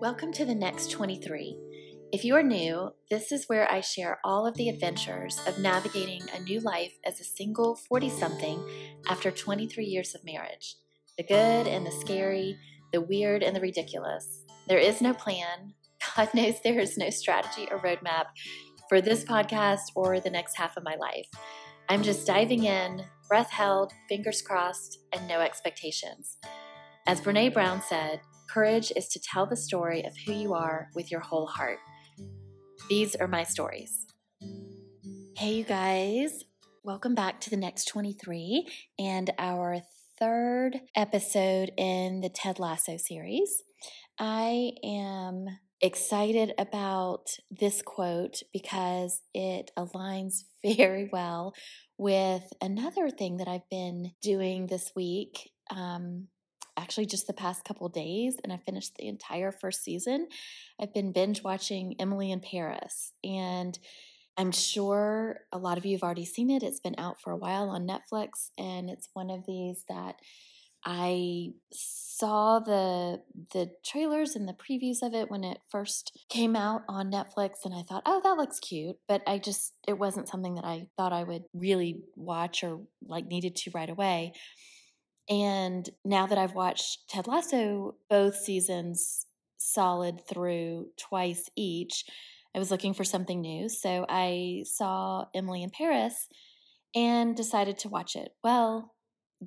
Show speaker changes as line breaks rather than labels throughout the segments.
Welcome to the next 23. If you are new, this is where I share all of the adventures of navigating a new life as a single 40 something after 23 years of marriage. The good and the scary, the weird and the ridiculous. There is no plan. God knows there is no strategy or roadmap for this podcast or the next half of my life. I'm just diving in, breath held, fingers crossed, and no expectations. As Brene Brown said, Courage is to tell the story of who you are with your whole heart. These are my stories. Hey, you guys. Welcome back to the next 23 and our third episode in the Ted Lasso series. I am excited about this quote because it aligns very well with another thing that I've been doing this week. Um, actually just the past couple days and I finished the entire first season. I've been binge watching Emily in Paris and I'm sure a lot of you have already seen it. It's been out for a while on Netflix and it's one of these that I saw the the trailers and the previews of it when it first came out on Netflix and I thought, "Oh, that looks cute." But I just it wasn't something that I thought I would really watch or like needed to right away. And now that I've watched Ted Lasso both seasons solid through twice each, I was looking for something new. So I saw Emily in Paris and decided to watch it. Well,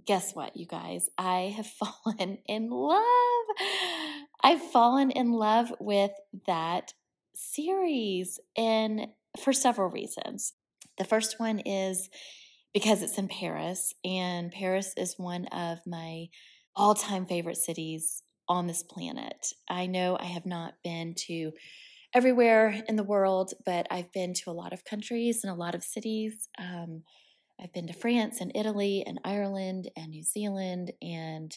guess what, you guys? I have fallen in love. I've fallen in love with that series and for several reasons. The first one is because it's in Paris, and Paris is one of my all time favorite cities on this planet. I know I have not been to everywhere in the world, but I've been to a lot of countries and a lot of cities. Um, I've been to France and Italy and Ireland and New Zealand and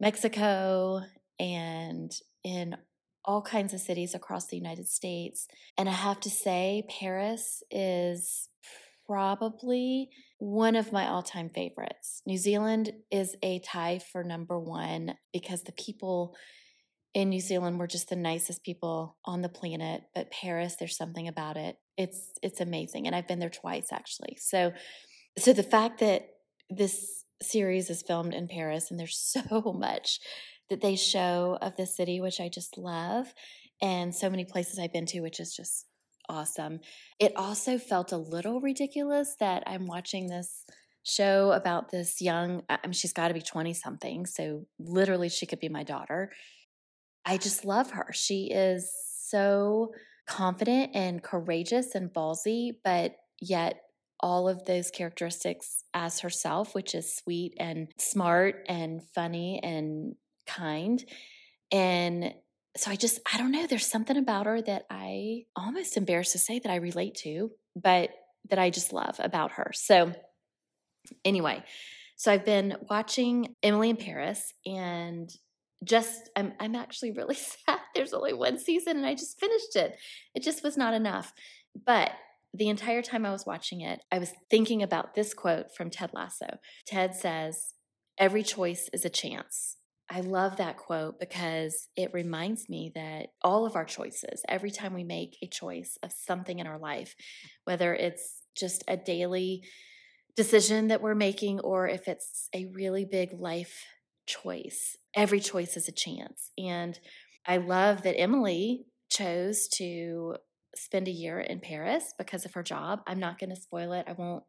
Mexico and in all kinds of cities across the United States. And I have to say, Paris is probably one of my all time favorites. New Zealand is a tie for number one because the people in New Zealand were just the nicest people on the planet. But Paris, there's something about it. It's it's amazing, and I've been there twice actually. So, so the fact that this series is filmed in Paris and there's so much that they show of the city, which I just love, and so many places I've been to, which is just awesome. It also felt a little ridiculous that I'm watching this show about this young, I mean, she's got to be 20 something. So literally, she could be my daughter. I just love her. She is so confident and courageous and ballsy, but yet all of those characteristics as herself, which is sweet and smart and funny and kind. And so I just, I don't know, there's something about her that I almost embarrassed to say that I relate to, but that I just love about her. So, anyway, so I've been watching Emily in Paris and just I'm I'm actually really sad there's only one season and I just finished it. It just was not enough. But the entire time I was watching it, I was thinking about this quote from Ted Lasso. Ted says, "Every choice is a chance." I love that quote because it reminds me that all of our choices, every time we make a choice of something in our life, whether it's just a daily decision that we're making or if it's a really big life choice, every choice is a chance. And I love that Emily chose to spend a year in Paris because of her job. I'm not going to spoil it. I won't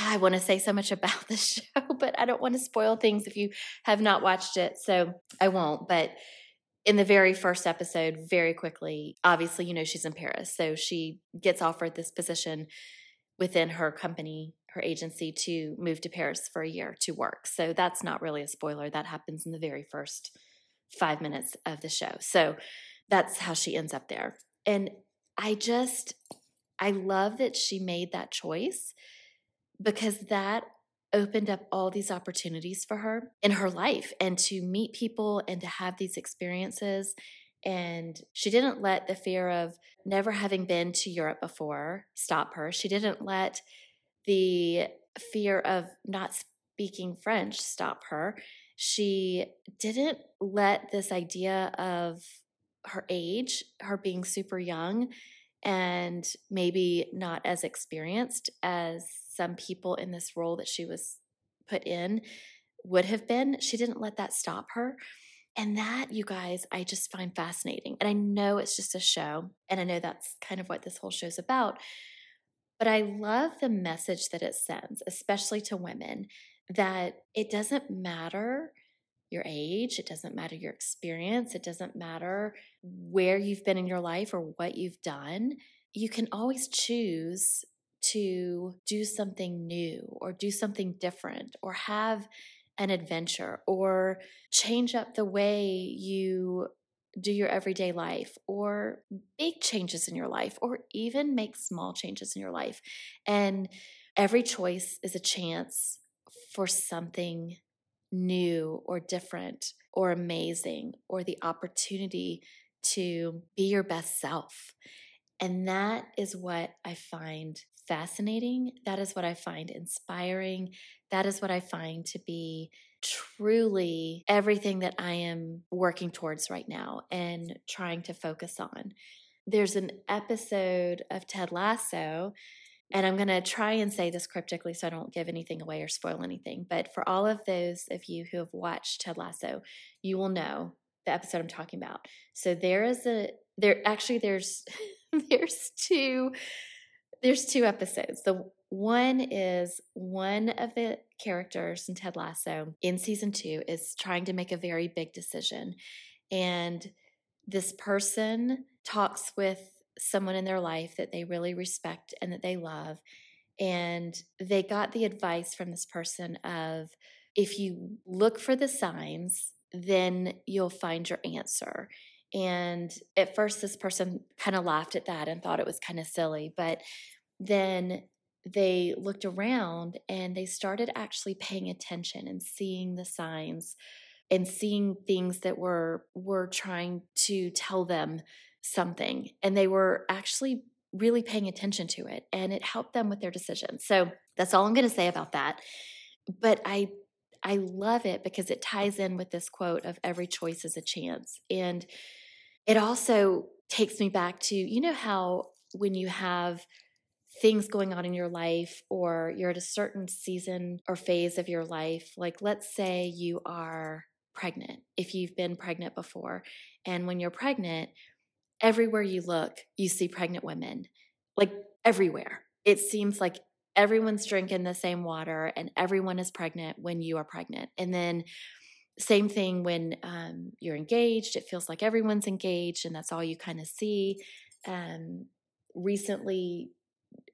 I want to say so much about the show, but I don't want to spoil things if you have not watched it. So I won't. But in the very first episode, very quickly, obviously, you know, she's in Paris. So she gets offered this position within her company, her agency, to move to Paris for a year to work. So that's not really a spoiler. That happens in the very first five minutes of the show. So that's how she ends up there. And I just, I love that she made that choice because that opened up all these opportunities for her in her life and to meet people and to have these experiences. And she didn't let the fear of never having been to Europe before stop her. She didn't let the fear of not speaking French stop her. She didn't let this idea of her age, her being super young and maybe not as experienced as some people in this role that she was put in would have been. She didn't let that stop her. And that, you guys, I just find fascinating. And I know it's just a show, and I know that's kind of what this whole show's about. But I love the message that it sends, especially to women, that it doesn't matter your age, it doesn't matter your experience, it doesn't matter where you've been in your life or what you've done. You can always choose to do something new or do something different or have an adventure or change up the way you do your everyday life or big changes in your life or even make small changes in your life. And every choice is a chance for something new or different or amazing or the opportunity to be your best self. And that is what I find fascinating. That is what I find inspiring. That is what I find to be truly everything that I am working towards right now and trying to focus on. There's an episode of Ted Lasso and I'm going to try and say this cryptically so I don't give anything away or spoil anything. But for all of those of you who have watched Ted Lasso, you will know the episode I'm talking about. So there is a there actually there's there's two there's two episodes. The one is one of the characters in Ted Lasso in season 2 is trying to make a very big decision and this person talks with someone in their life that they really respect and that they love. And they got the advice from this person of if you look for the signs, then you'll find your answer. And at first, this person kind of laughed at that and thought it was kind of silly. But then they looked around and they started actually paying attention and seeing the signs and seeing things that were were trying to tell them something and they were actually really paying attention to it and it helped them with their decision So that's all I'm going to say about that. But I I love it because it ties in with this quote of every choice is a chance. And it also takes me back to you know how when you have things going on in your life or you're at a certain season or phase of your life like let's say you are pregnant if you've been pregnant before and when you're pregnant everywhere you look, you see pregnant women, like everywhere. It seems like everyone's drinking the same water and everyone is pregnant when you are pregnant. And then, same thing when um, you're engaged, it feels like everyone's engaged, and that's all you kind of see. Um, recently,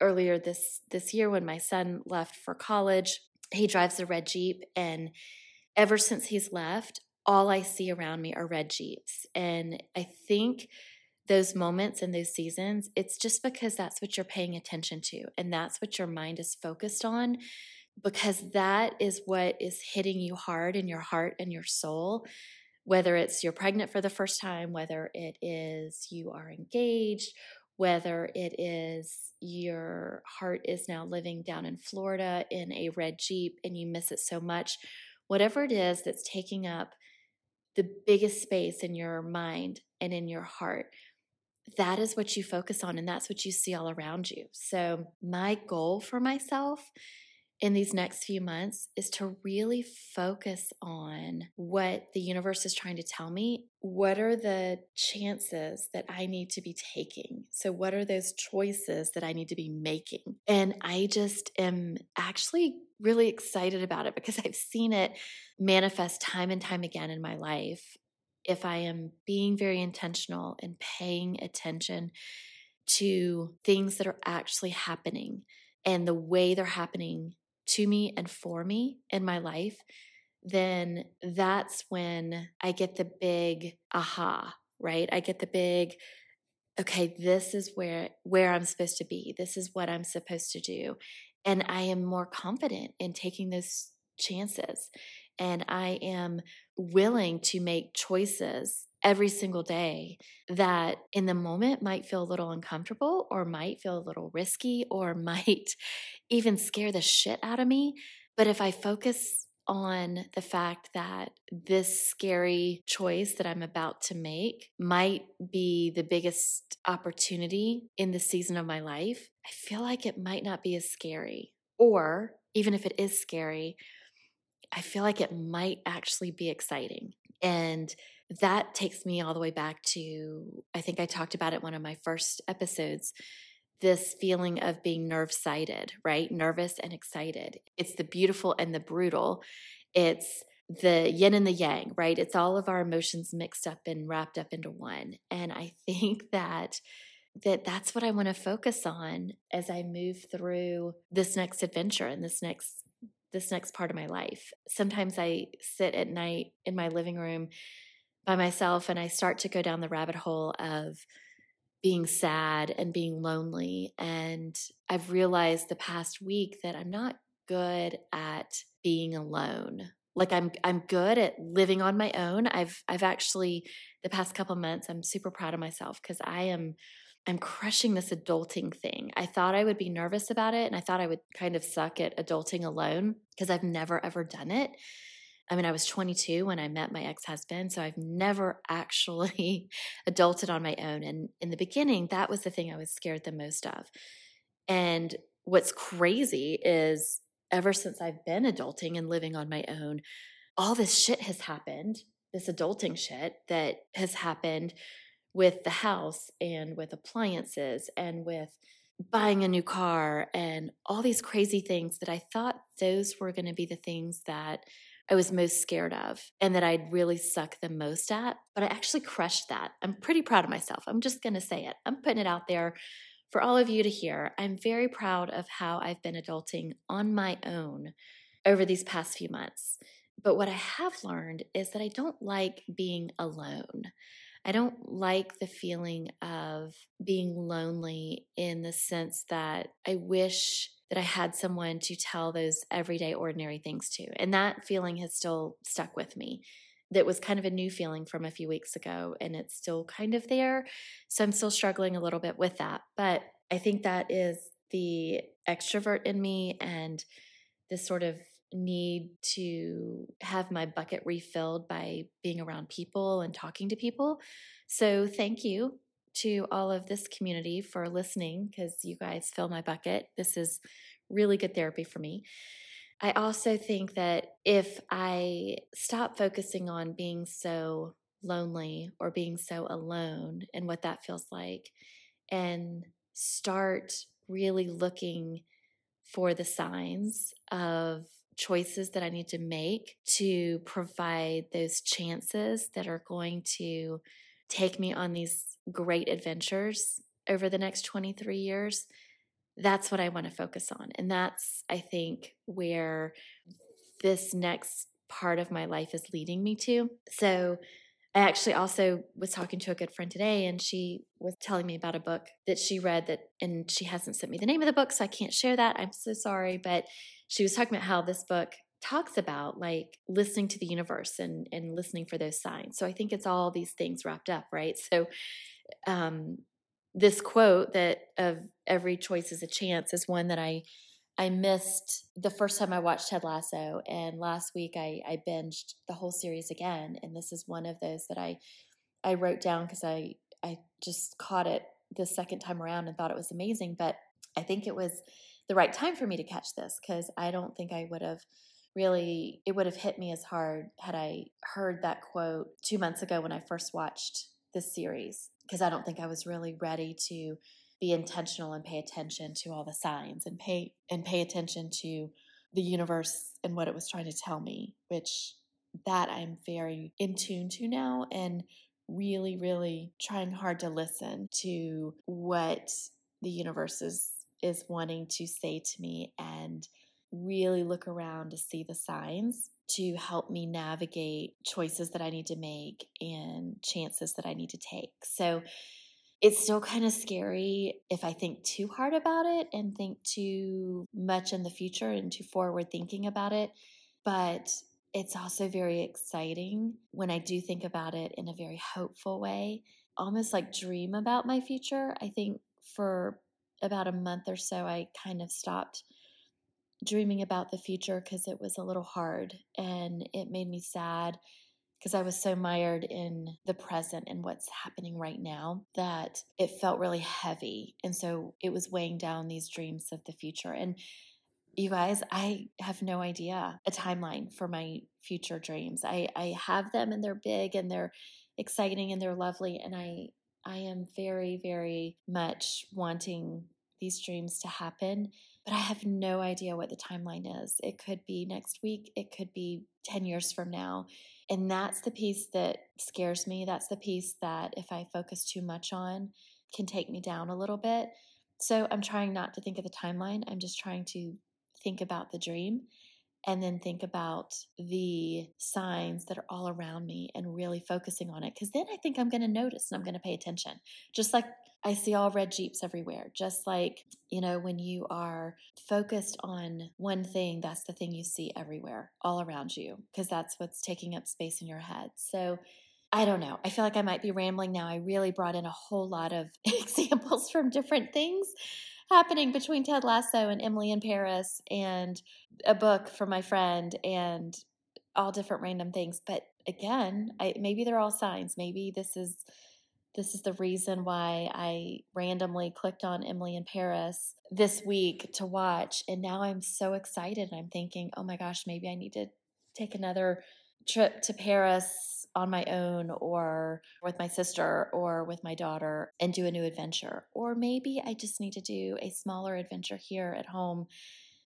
earlier this this year, when my son left for college, he drives a red Jeep, and ever since he's left, all I see around me are red Jeeps. And I think those moments and those seasons, it's just because that's what you're paying attention to and that's what your mind is focused on because that is what is hitting you hard in your heart and your soul. Whether it's you're pregnant for the first time, whether it is you are engaged, whether it is your heart is now living down in Florida in a red Jeep and you miss it so much, whatever it is that's taking up the biggest space in your mind and in your heart, that is what you focus on and that's what you see all around you. So, my goal for myself in these next few months is to really focus on what the universe is trying to tell me. What are the chances that I need to be taking? So, what are those choices that I need to be making? And I just am actually really excited about it because I've seen it manifest time and time again in my life if I am being very intentional and paying attention to things that are actually happening and the way they're happening to me and for me in my life, then that's when I get the big aha, right? I get the big okay, this is where where I'm supposed to be. This is what I'm supposed to do. And I am more confident in taking those chances and I am willing to make choices every single day that in the moment might feel a little uncomfortable or might feel a little risky or might even scare the shit out of me. But if I focus on the fact that this scary choice that I'm about to make might be the biggest opportunity in the season of my life, I feel like it might not be as scary. Or even if it is scary, I feel like it might actually be exciting. And that takes me all the way back to, I think I talked about it one of my first episodes this feeling of being nerve sighted, right? Nervous and excited. It's the beautiful and the brutal. It's the yin and the yang, right? It's all of our emotions mixed up and wrapped up into one. And I think that that that's what I want to focus on as I move through this next adventure and this next this next part of my life. Sometimes I sit at night in my living room by myself and I start to go down the rabbit hole of being sad and being lonely and I've realized the past week that I'm not good at being alone. Like I'm I'm good at living on my own. I've I've actually the past couple months I'm super proud of myself cuz I am I'm crushing this adulting thing. I thought I would be nervous about it and I thought I would kind of suck at adulting alone because I've never ever done it. I mean, I was 22 when I met my ex husband, so I've never actually adulted on my own. And in the beginning, that was the thing I was scared the most of. And what's crazy is ever since I've been adulting and living on my own, all this shit has happened, this adulting shit that has happened with the house and with appliances and with buying a new car and all these crazy things that I thought those were going to be the things that I was most scared of and that I'd really suck the most at. But I actually crushed that. I'm pretty proud of myself. I'm just going to say it. I'm putting it out there for all of you to hear. I'm very proud of how I've been adulting on my own over these past few months. But what I have learned is that I don't like being alone. I don't like the feeling of being lonely in the sense that I wish that I had someone to tell those everyday, ordinary things to. And that feeling has still stuck with me. That was kind of a new feeling from a few weeks ago, and it's still kind of there. So I'm still struggling a little bit with that. But I think that is the extrovert in me and this sort of need to have my bucket refilled by being around people and talking to people. So, thank you to all of this community for listening because you guys fill my bucket. This is really good therapy for me. I also think that if I stop focusing on being so lonely or being so alone and what that feels like, and start really looking for the signs of choices that I need to make to provide those chances that are going to take me on these great adventures over the next 23 years. That's what I want to focus on. And that's, I think, where this next part of my life is leading me to. So, I actually also was talking to a good friend today, and she was telling me about a book that she read that, and she hasn't sent me the name of the book, so I can't share that. I'm so sorry. But she was talking about how this book talks about like listening to the universe and and listening for those signs. So I think it's all these things wrapped up, right? So um this quote that of every choice is a chance is one that I I missed the first time I watched Ted Lasso, and last week I, I binged the whole series again, and this is one of those that I I wrote down because I I just caught it the second time around and thought it was amazing, but I think it was the right time for me to catch this because I don't think I would have really it would have hit me as hard had I heard that quote two months ago when I first watched this series because I don't think I was really ready to be intentional and pay attention to all the signs and pay and pay attention to the universe and what it was trying to tell me, which that I'm very in tune to now and really, really trying hard to listen to what the universe is is wanting to say to me and really look around to see the signs to help me navigate choices that I need to make and chances that I need to take. So it's still kind of scary if I think too hard about it and think too much in the future and too forward thinking about it. But it's also very exciting when I do think about it in a very hopeful way, almost like dream about my future. I think for about a month or so, I kind of stopped dreaming about the future because it was a little hard and it made me sad because I was so mired in the present and what's happening right now that it felt really heavy. And so it was weighing down these dreams of the future. And you guys, I have no idea a timeline for my future dreams. I, I have them and they're big and they're exciting and they're lovely. And I, I am very, very much wanting these dreams to happen, but I have no idea what the timeline is. It could be next week, it could be 10 years from now. And that's the piece that scares me. That's the piece that if I focus too much on, can take me down a little bit. So I'm trying not to think of the timeline. I'm just trying to think about the dream and then think about the signs that are all around me and really focusing on it. Because then I think I'm going to notice and I'm going to pay attention. Just like I see all red Jeeps everywhere. Just like, you know, when you are focused on one thing, that's the thing you see everywhere, all around you, because that's what's taking up space in your head. So, I don't know. I feel like I might be rambling now. I really brought in a whole lot of examples from different things happening between Ted Lasso and Emily in Paris and a book from my friend and all different random things. But again, I, maybe they're all signs. Maybe this is this is the reason why I randomly clicked on Emily in Paris this week to watch. And now I'm so excited. I'm thinking, oh my gosh, maybe I need to take another trip to Paris on my own or with my sister or with my daughter and do a new adventure. Or maybe I just need to do a smaller adventure here at home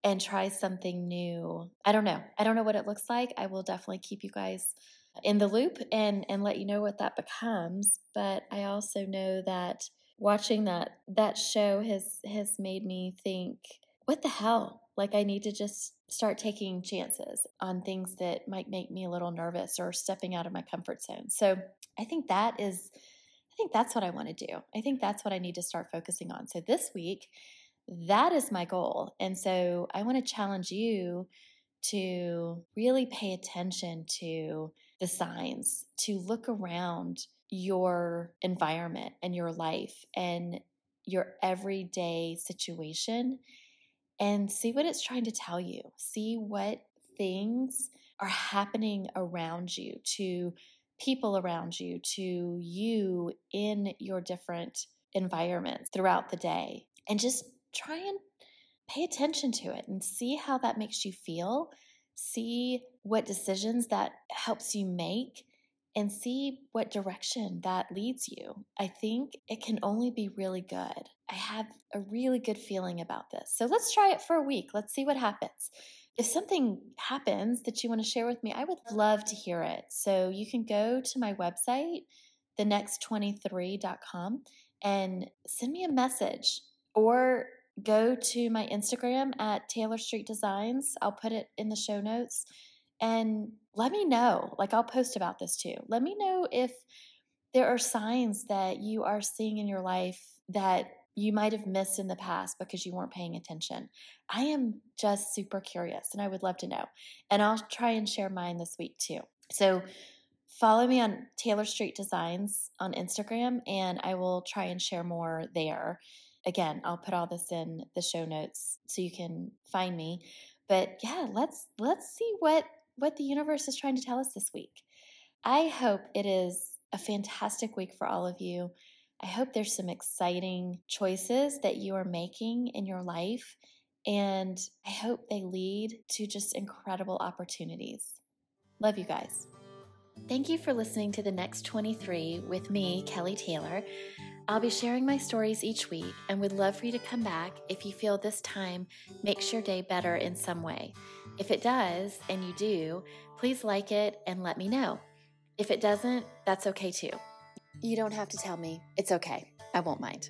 and try something new. I don't know. I don't know what it looks like. I will definitely keep you guys in the loop and and let you know what that becomes, but I also know that watching that that show has has made me think what the hell? Like I need to just start taking chances on things that might make me a little nervous or stepping out of my comfort zone. So I think that is, I think that's what I want to do. I think that's what I need to start focusing on. So this week, that is my goal. And so I want to challenge you to really pay attention to the signs, to look around your environment and your life and your everyday situation and see what it's trying to tell you. See what things are happening around you, to people around you, to you in your different environments throughout the day. And just try and pay attention to it and see how that makes you feel. See what decisions that helps you make and see what direction that leads you. I think it can only be really good. I have a really good feeling about this. So let's try it for a week. Let's see what happens. If something happens that you want to share with me, I would love to hear it. So you can go to my website, thenext23.com, and send me a message or go to my Instagram at Taylor Street Designs. I'll put it in the show notes and let me know. Like, I'll post about this too. Let me know if there are signs that you are seeing in your life that you might have missed in the past because you weren't paying attention. I am just super curious and I would love to know. And I'll try and share mine this week too. So, follow me on Taylor Street Designs on Instagram and I will try and share more there. Again, I'll put all this in the show notes so you can find me. But yeah, let's let's see what what the universe is trying to tell us this week. I hope it is a fantastic week for all of you. I hope there's some exciting choices that you are making in your life, and I hope they lead to just incredible opportunities. Love you guys. Thank you for listening to the next 23 with me, Kelly Taylor. I'll be sharing my stories each week and would love for you to come back if you feel this time makes your day better in some way. If it does, and you do, please like it and let me know. If it doesn't, that's okay too. You don't have to tell me. It's okay. I won't mind.